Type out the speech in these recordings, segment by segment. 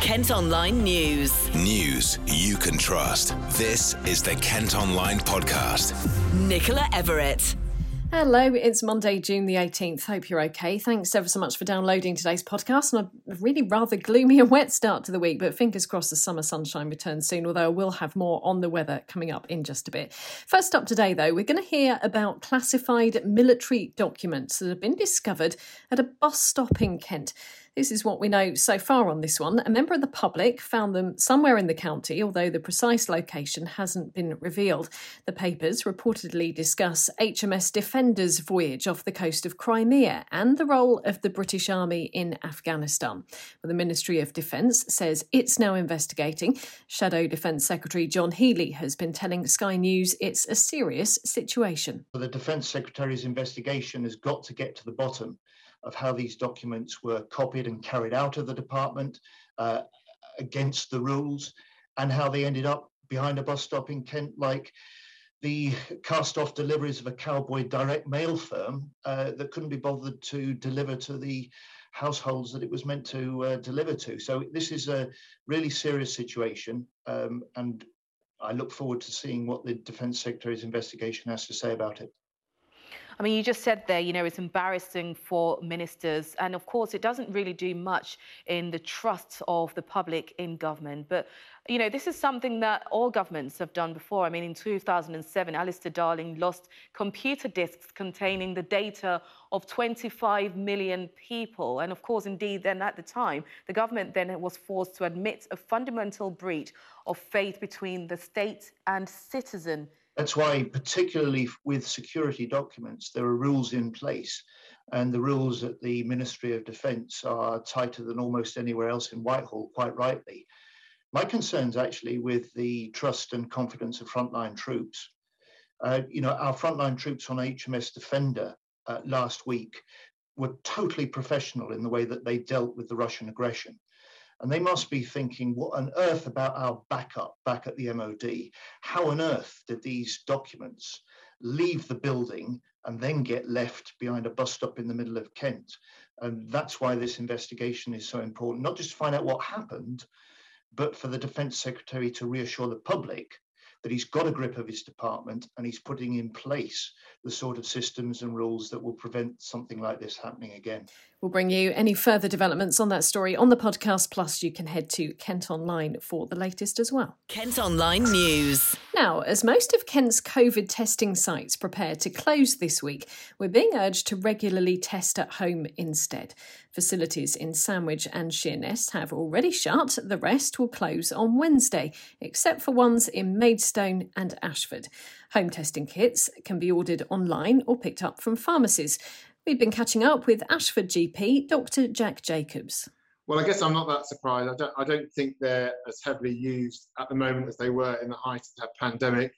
Kent Online News. News you can trust. This is the Kent Online Podcast. Nicola Everett. Hello, it's Monday, June the 18th. Hope you're okay. Thanks ever so much for downloading today's podcast. And a really rather gloomy and wet start to the week, but fingers crossed the summer sunshine returns soon, although we'll have more on the weather coming up in just a bit. First up today, though, we're going to hear about classified military documents that have been discovered at a bus stop in Kent. This is what we know so far on this one. A member of the public found them somewhere in the county, although the precise location hasn't been revealed. The papers reportedly discuss HMS Defender's voyage off the coast of Crimea and the role of the British Army in Afghanistan. the Ministry of Defence says it's now investigating. Shadow Defence Secretary John Healey has been telling Sky News it's a serious situation. The Defence Secretary's investigation has got to get to the bottom of how these documents were copied and carried out of the department uh, against the rules and how they ended up behind a bus stop in Kent, like the cast off deliveries of a cowboy direct mail firm uh, that couldn't be bothered to deliver to the households that it was meant to uh, deliver to. So, this is a really serious situation. Um, and I look forward to seeing what the Defence Secretary's investigation has to say about it. I mean, you just said there, you know, it's embarrassing for ministers. And of course, it doesn't really do much in the trust of the public in government. But, you know, this is something that all governments have done before. I mean, in 2007, Alistair Darling lost computer disks containing the data of 25 million people. And of course, indeed, then at the time, the government then was forced to admit a fundamental breach of faith between the state and citizen that's why, particularly with security documents, there are rules in place. And the rules at the Ministry of Defence are tighter than almost anywhere else in Whitehall, quite rightly. My concerns actually with the trust and confidence of frontline troops. Uh, you know, our frontline troops on HMS Defender uh, last week were totally professional in the way that they dealt with the Russian aggression. And they must be thinking, what on earth about our backup back at the MOD? How on earth did these documents leave the building and then get left behind a bus stop in the middle of Kent? And that's why this investigation is so important, not just to find out what happened, but for the Defence Secretary to reassure the public that he's got a grip of his department and he's putting in place the sort of systems and rules that will prevent something like this happening again. We'll bring you any further developments on that story on the podcast. Plus, you can head to Kent Online for the latest as well. Kent Online News. Now, as most of Kent's COVID testing sites prepare to close this week, we're being urged to regularly test at home instead. Facilities in Sandwich and Sheerness have already shut. The rest will close on Wednesday, except for ones in Maidstone and Ashford. Home testing kits can be ordered online or picked up from pharmacies. We've been catching up with Ashford GP, Dr. Jack Jacobs. Well, I guess I'm not that surprised. I don't, I don't think they're as heavily used at the moment as they were in the height of that pandemic,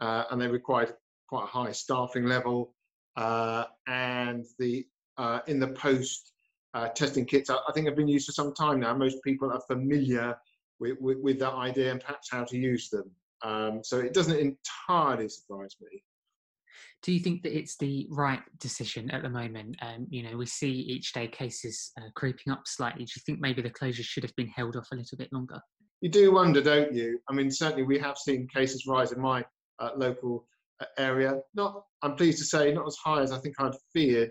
uh, and they required quite a high staffing level. Uh, and the uh, in the post uh, testing kits, I, I, think have been used for some time now. Most people are familiar with, with, with that idea and perhaps how to use them. Um, so it doesn't entirely surprise me do you think that it's the right decision at the moment? Um, you know, we see each day cases uh, creeping up slightly. Do you think maybe the closure should have been held off a little bit longer? You do wonder, don't you? I mean, certainly we have seen cases rise in my uh, local uh, area. Not, I'm pleased to say, not as high as I think I'd feared,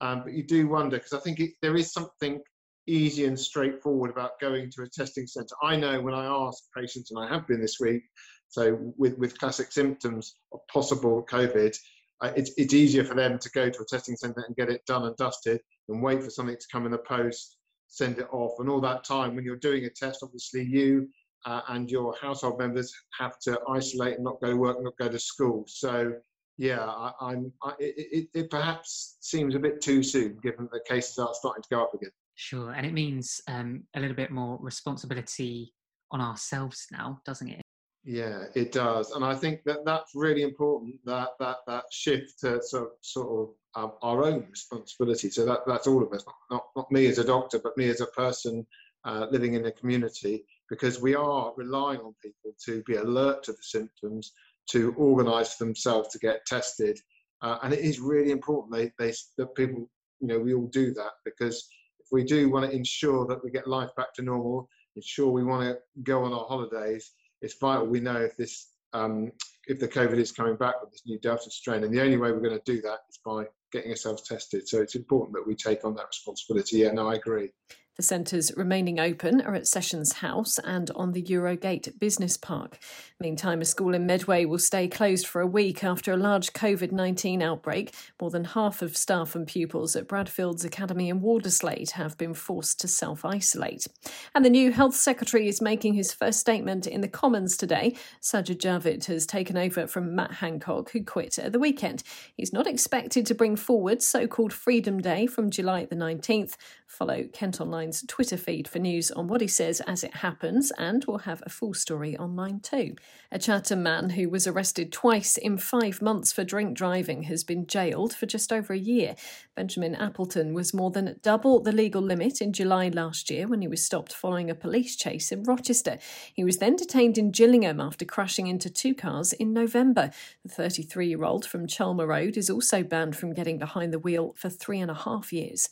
um, but you do wonder because I think it, there is something easy and straightforward about going to a testing centre. I know when I ask patients, and I have been this week, so with, with classic symptoms of possible COVID, it's, it's easier for them to go to a testing centre and get it done and dusted and wait for something to come in the post, send it off. And all that time, when you're doing a test, obviously you uh, and your household members have to isolate and not go to work, not go to school. So, yeah, I, am it, it, it, perhaps seems a bit too soon, given the cases are starting to go up again. Sure, and it means um, a little bit more responsibility on ourselves now, doesn't it? Yeah, it does, and I think that that's really important. That that that shift to sort of, sort of um, our own responsibility. So that that's all of us, not not, not me as a doctor, but me as a person uh, living in the community, because we are relying on people to be alert to the symptoms, to organise themselves to get tested, uh, and it is really important they they that people you know we all do that because if we do want to ensure that we get life back to normal ensure we want to go on our holidays, it's vital we know if this um, if the COVID is coming back with this new Delta strain. And the only way we're going to do that is by getting ourselves tested. So it's important that we take on that responsibility. Yeah, no, I agree. The centres remaining open are at Sessions House and on the Eurogate Business Park. Meantime, a school in Medway will stay closed for a week after a large COVID 19 outbreak. More than half of staff and pupils at Bradfields Academy in Walderslade have been forced to self isolate. And the new Health Secretary is making his first statement in the Commons today. Sajid Javid has taken over from Matt Hancock, who quit at the weekend. He's not expected to bring forward so called Freedom Day from July the 19th. Follow Kent Twitter feed for news on what he says as it happens, and we'll have a full story online too. A Chatham man who was arrested twice in five months for drink driving has been jailed for just over a year. Benjamin Appleton was more than double the legal limit in July last year when he was stopped following a police chase in Rochester. He was then detained in Gillingham after crashing into two cars in November. The 33 year old from Chalmer Road is also banned from getting behind the wheel for three and a half years.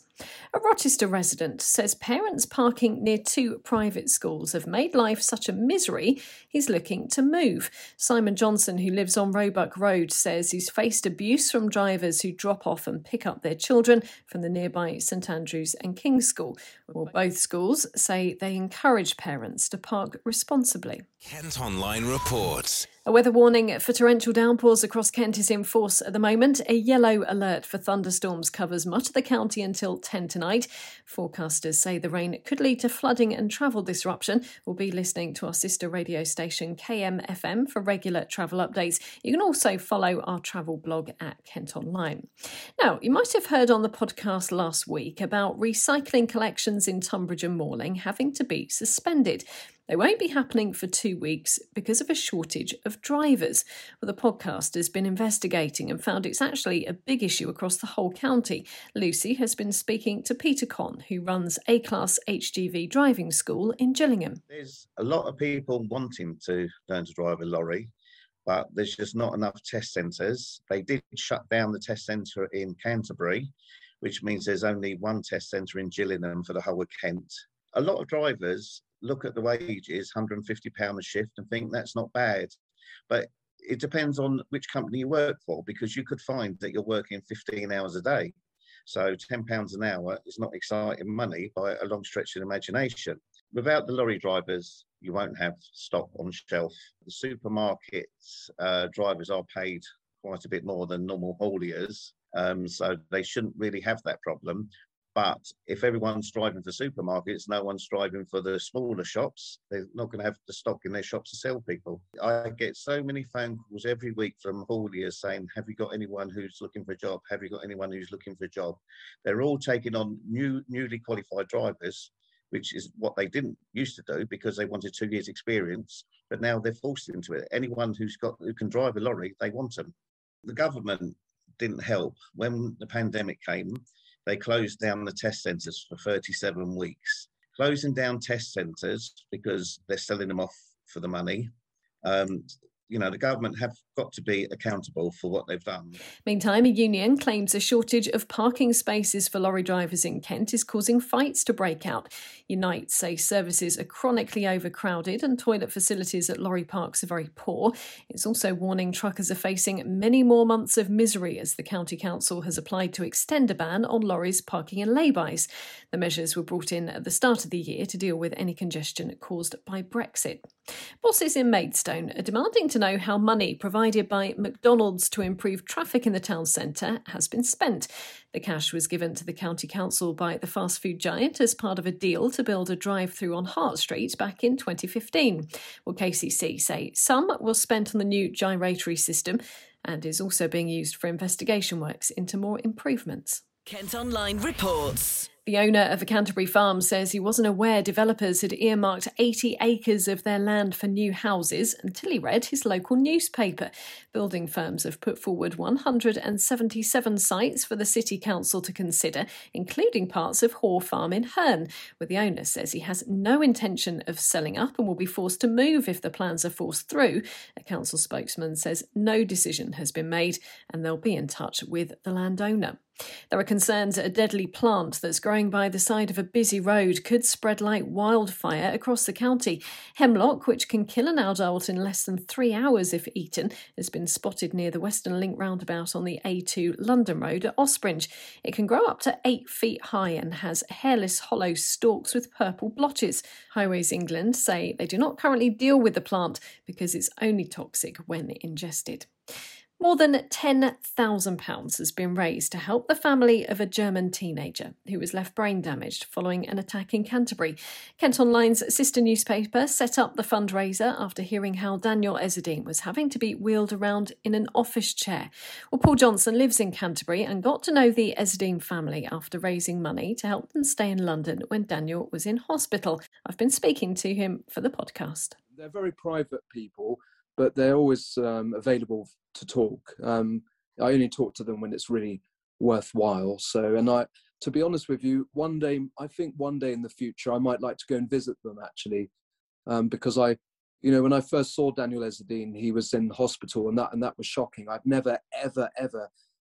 A Rochester resident says parents parking near two private schools have made life such a misery he's looking to move. Simon Johnson, who lives on Roebuck Road, says he's faced abuse from drivers who drop off and pick up their children from the nearby St Andrews and King's School. Well, both schools say they encourage parents to park responsibly. Kent Online reports. A weather warning for torrential downpours across Kent is in force at the moment. A yellow alert for thunderstorms covers much of the county until 10 tonight. Forecasters say the rain could lead to flooding and travel disruption. We'll be listening to our sister radio station KMFM for regular travel updates. You can also follow our travel blog at Kent Online. Now, you might have heard on the podcast last week about recycling collections in Tonbridge and Malling having to be suspended. They won't be happening for two weeks because of a shortage of drivers. Well, the podcast has been investigating and found it's actually a big issue across the whole county. Lucy has been speaking to Peter Con, who runs A Class HGV driving school in Gillingham. There's a lot of people wanting to learn to drive a lorry, but there's just not enough test centres. They did shut down the test centre in Canterbury, which means there's only one test centre in Gillingham for the whole of Kent. A lot of drivers look at the wages, £150 a shift, and think that's not bad. But it depends on which company you work for because you could find that you're working 15 hours a day. So £10 an hour is not exciting money by a long stretch of imagination. Without the lorry drivers, you won't have stock on shelf. The supermarkets uh, drivers are paid quite a bit more than normal hauliers. Um, so they shouldn't really have that problem. But if everyone's striving for supermarkets, no one's striving for the smaller shops. They're not going to have the stock in their shops to sell people. I get so many phone calls every week from hauliers saying, Have you got anyone who's looking for a job? Have you got anyone who's looking for a job? They're all taking on new, newly qualified drivers, which is what they didn't used to do because they wanted two years' experience. But now they're forced into it. Anyone who's got who can drive a lorry, they want them. The government didn't help when the pandemic came they closed down the test centres for 37 weeks. Closing down test centres because they're selling them off for the money. Um, you know, the government have got to be accountable for what they've done. Meantime, a union claims a shortage of parking spaces for lorry drivers in Kent is causing fights to break out. Unite say services are chronically overcrowded and toilet facilities at lorry parks are very poor. It's also warning truckers are facing many more months of misery as the county council has applied to extend a ban on lorries parking in laybys. The measures were brought in at the start of the year to deal with any congestion caused by Brexit. Bosses in Maidstone are demanding to know how money provided by McDonald's to improve traffic in the town centre has been spent. The cash was given to the county council by the fast food giant as part of a deal to build a drive through on Hart Street back in 2015. Well, KCC say some was spent on the new gyratory system and is also being used for investigation works into more improvements. Kent Online reports. The owner of a Canterbury farm says he wasn't aware developers had earmarked 80 acres of their land for new houses until he read his local newspaper. Building firms have put forward 177 sites for the City Council to consider, including parts of Hoare Farm in Herne, where the owner says he has no intention of selling up and will be forced to move if the plans are forced through. A council spokesman says no decision has been made and they'll be in touch with the landowner. There are concerns that a deadly plant that's growing by the side of a busy road could spread like wildfire across the county. Hemlock, which can kill an adult in less than three hours if eaten, has been spotted near the Western Link roundabout on the A2 London Road at Ospringe. It can grow up to eight feet high and has hairless hollow stalks with purple blotches. Highways England say they do not currently deal with the plant because it's only toxic when ingested. More than £10,000 has been raised to help the family of a German teenager who was left brain damaged following an attack in Canterbury. Kent Online's sister newspaper set up the fundraiser after hearing how Daniel Ezzeldine was having to be wheeled around in an office chair. Well, Paul Johnson lives in Canterbury and got to know the Ezzeldine family after raising money to help them stay in London when Daniel was in hospital. I've been speaking to him for the podcast. They're very private people but they're always um, available to talk. Um, I only talk to them when it's really worthwhile. So, and I, to be honest with you, one day, I think one day in the future, I might like to go and visit them actually, um, because I, you know, when I first saw Daniel Ezzeldine, he was in hospital, and that and that was shocking. I've never, ever, ever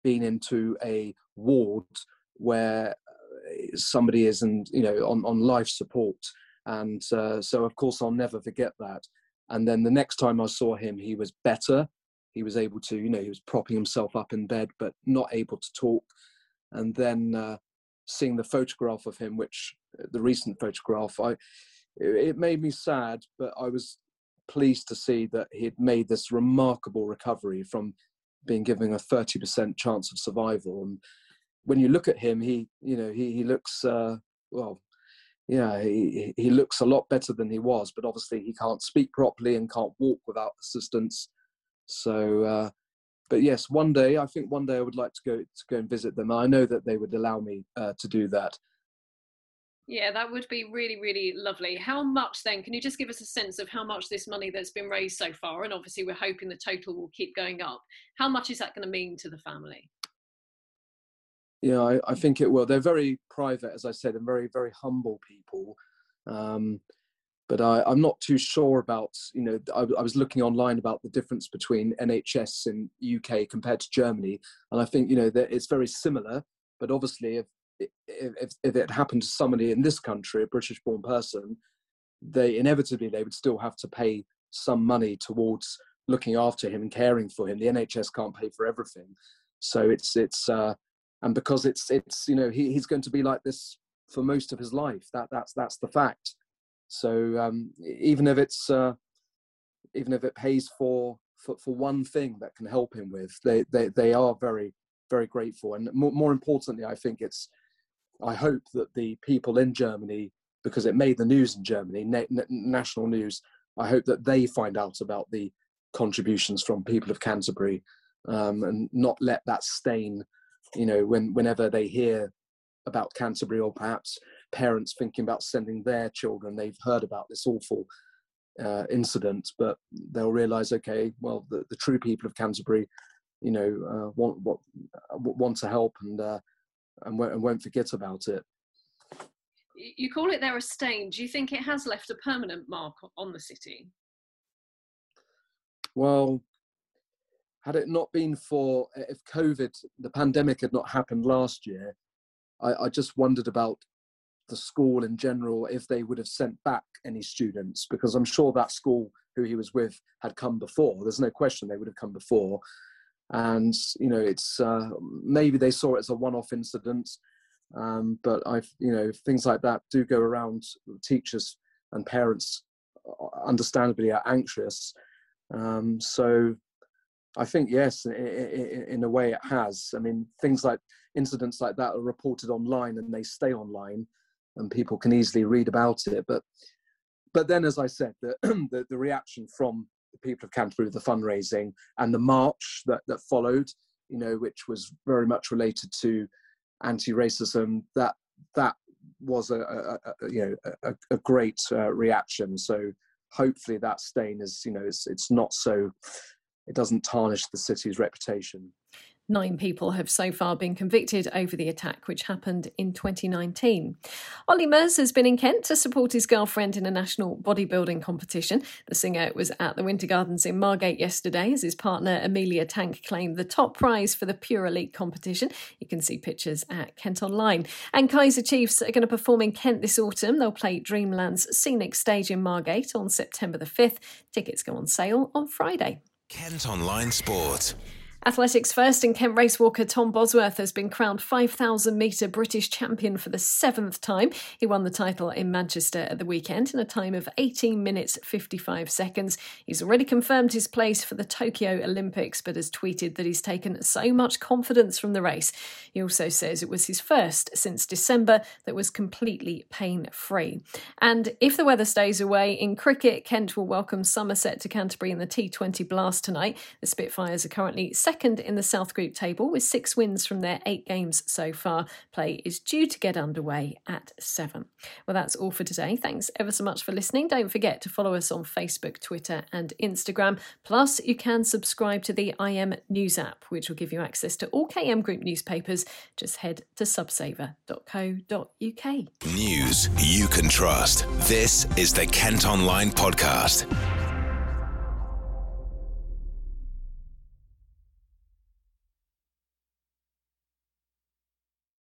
been into a ward where uh, somebody is, and you know, on on life support, and uh, so of course I'll never forget that. And then the next time I saw him, he was better. He was able to, you know, he was propping himself up in bed, but not able to talk. And then uh, seeing the photograph of him, which uh, the recent photograph, I it made me sad, but I was pleased to see that he had made this remarkable recovery from being given a 30% chance of survival. And when you look at him, he, you know, he, he looks, uh, well, yeah, he, he looks a lot better than he was, but obviously he can't speak properly and can't walk without assistance. So, uh, but yes, one day I think one day I would like to go to go and visit them. I know that they would allow me uh, to do that. Yeah, that would be really, really lovely. How much then? Can you just give us a sense of how much this money that's been raised so far? And obviously, we're hoping the total will keep going up. How much is that going to mean to the family? Yeah, I, I, think it will. They're very private, as I said, and very, very humble people. Um, but I, am not too sure about, you know, I, I, was looking online about the difference between NHS in UK compared to Germany, and I think, you know, that it's very similar. But obviously, if, if if it happened to somebody in this country, a British-born person, they inevitably they would still have to pay some money towards looking after him and caring for him. The NHS can't pay for everything, so it's it's. Uh, and because it's it's you know he, he's going to be like this for most of his life. That that's that's the fact. So um, even if it's uh, even if it pays for, for for one thing that can help him with they they, they are very very grateful. And more, more importantly i think it's i hope that the people in germany because it made the news in germany na- national news i hope that they find out about the contributions from people of canterbury um, and not let that stain you know when whenever they hear about Canterbury or perhaps parents thinking about sending their children they've heard about this awful uh, incident but they'll realize okay well the, the true people of Canterbury you know uh, want what want to help and uh, and, won't, and won't forget about it. You call it there a stain. Do you think it has left a permanent mark on the city? Well had it not been for if COVID, the pandemic had not happened last year, I, I, just wondered about the school in general if they would have sent back any students because I'm sure that school who he was with had come before. There's no question they would have come before, and you know it's uh, maybe they saw it as a one-off incident, um, but I've you know things like that do go around. Teachers and parents, uh, understandably, are anxious. Um, so I think yes, in a way it has. I mean, things like incidents like that are reported online and they stay online, and people can easily read about it. But but then, as I said, the the, the reaction from the people of Canterbury, the fundraising and the march that that followed, you know, which was very much related to anti-racism, that that was a, a, a you know a, a great uh, reaction. So hopefully that stain is you know it's it's not so it doesn't tarnish the city's reputation. Nine people have so far been convicted over the attack, which happened in 2019. Ollie Murs has been in Kent to support his girlfriend in a national bodybuilding competition. The singer was at the Winter Gardens in Margate yesterday as his partner Amelia Tank claimed the top prize for the Pure Elite competition. You can see pictures at Kent Online. And Kaiser Chiefs are going to perform in Kent this autumn. They'll play Dreamland's scenic stage in Margate on September the 5th. Tickets go on sale on Friday. Kent Online Sport. Athletics first and Kent racewalker Tom Bosworth has been crowned 5,000 metre British champion for the seventh time. He won the title in Manchester at the weekend in a time of 18 minutes 55 seconds. He's already confirmed his place for the Tokyo Olympics, but has tweeted that he's taken so much confidence from the race. He also says it was his first since December that was completely pain free. And if the weather stays away in cricket, Kent will welcome Somerset to Canterbury in the T20 Blast tonight. The Spitfires are currently second second in the South Group table with six wins from their eight games so far. Play is due to get underway at seven. Well, that's all for today. Thanks ever so much for listening. Don't forget to follow us on Facebook, Twitter, and Instagram. Plus, you can subscribe to the IM News app, which will give you access to all KM Group newspapers. Just head to subsaver.co.uk. News you can trust. This is the Kent Online Podcast.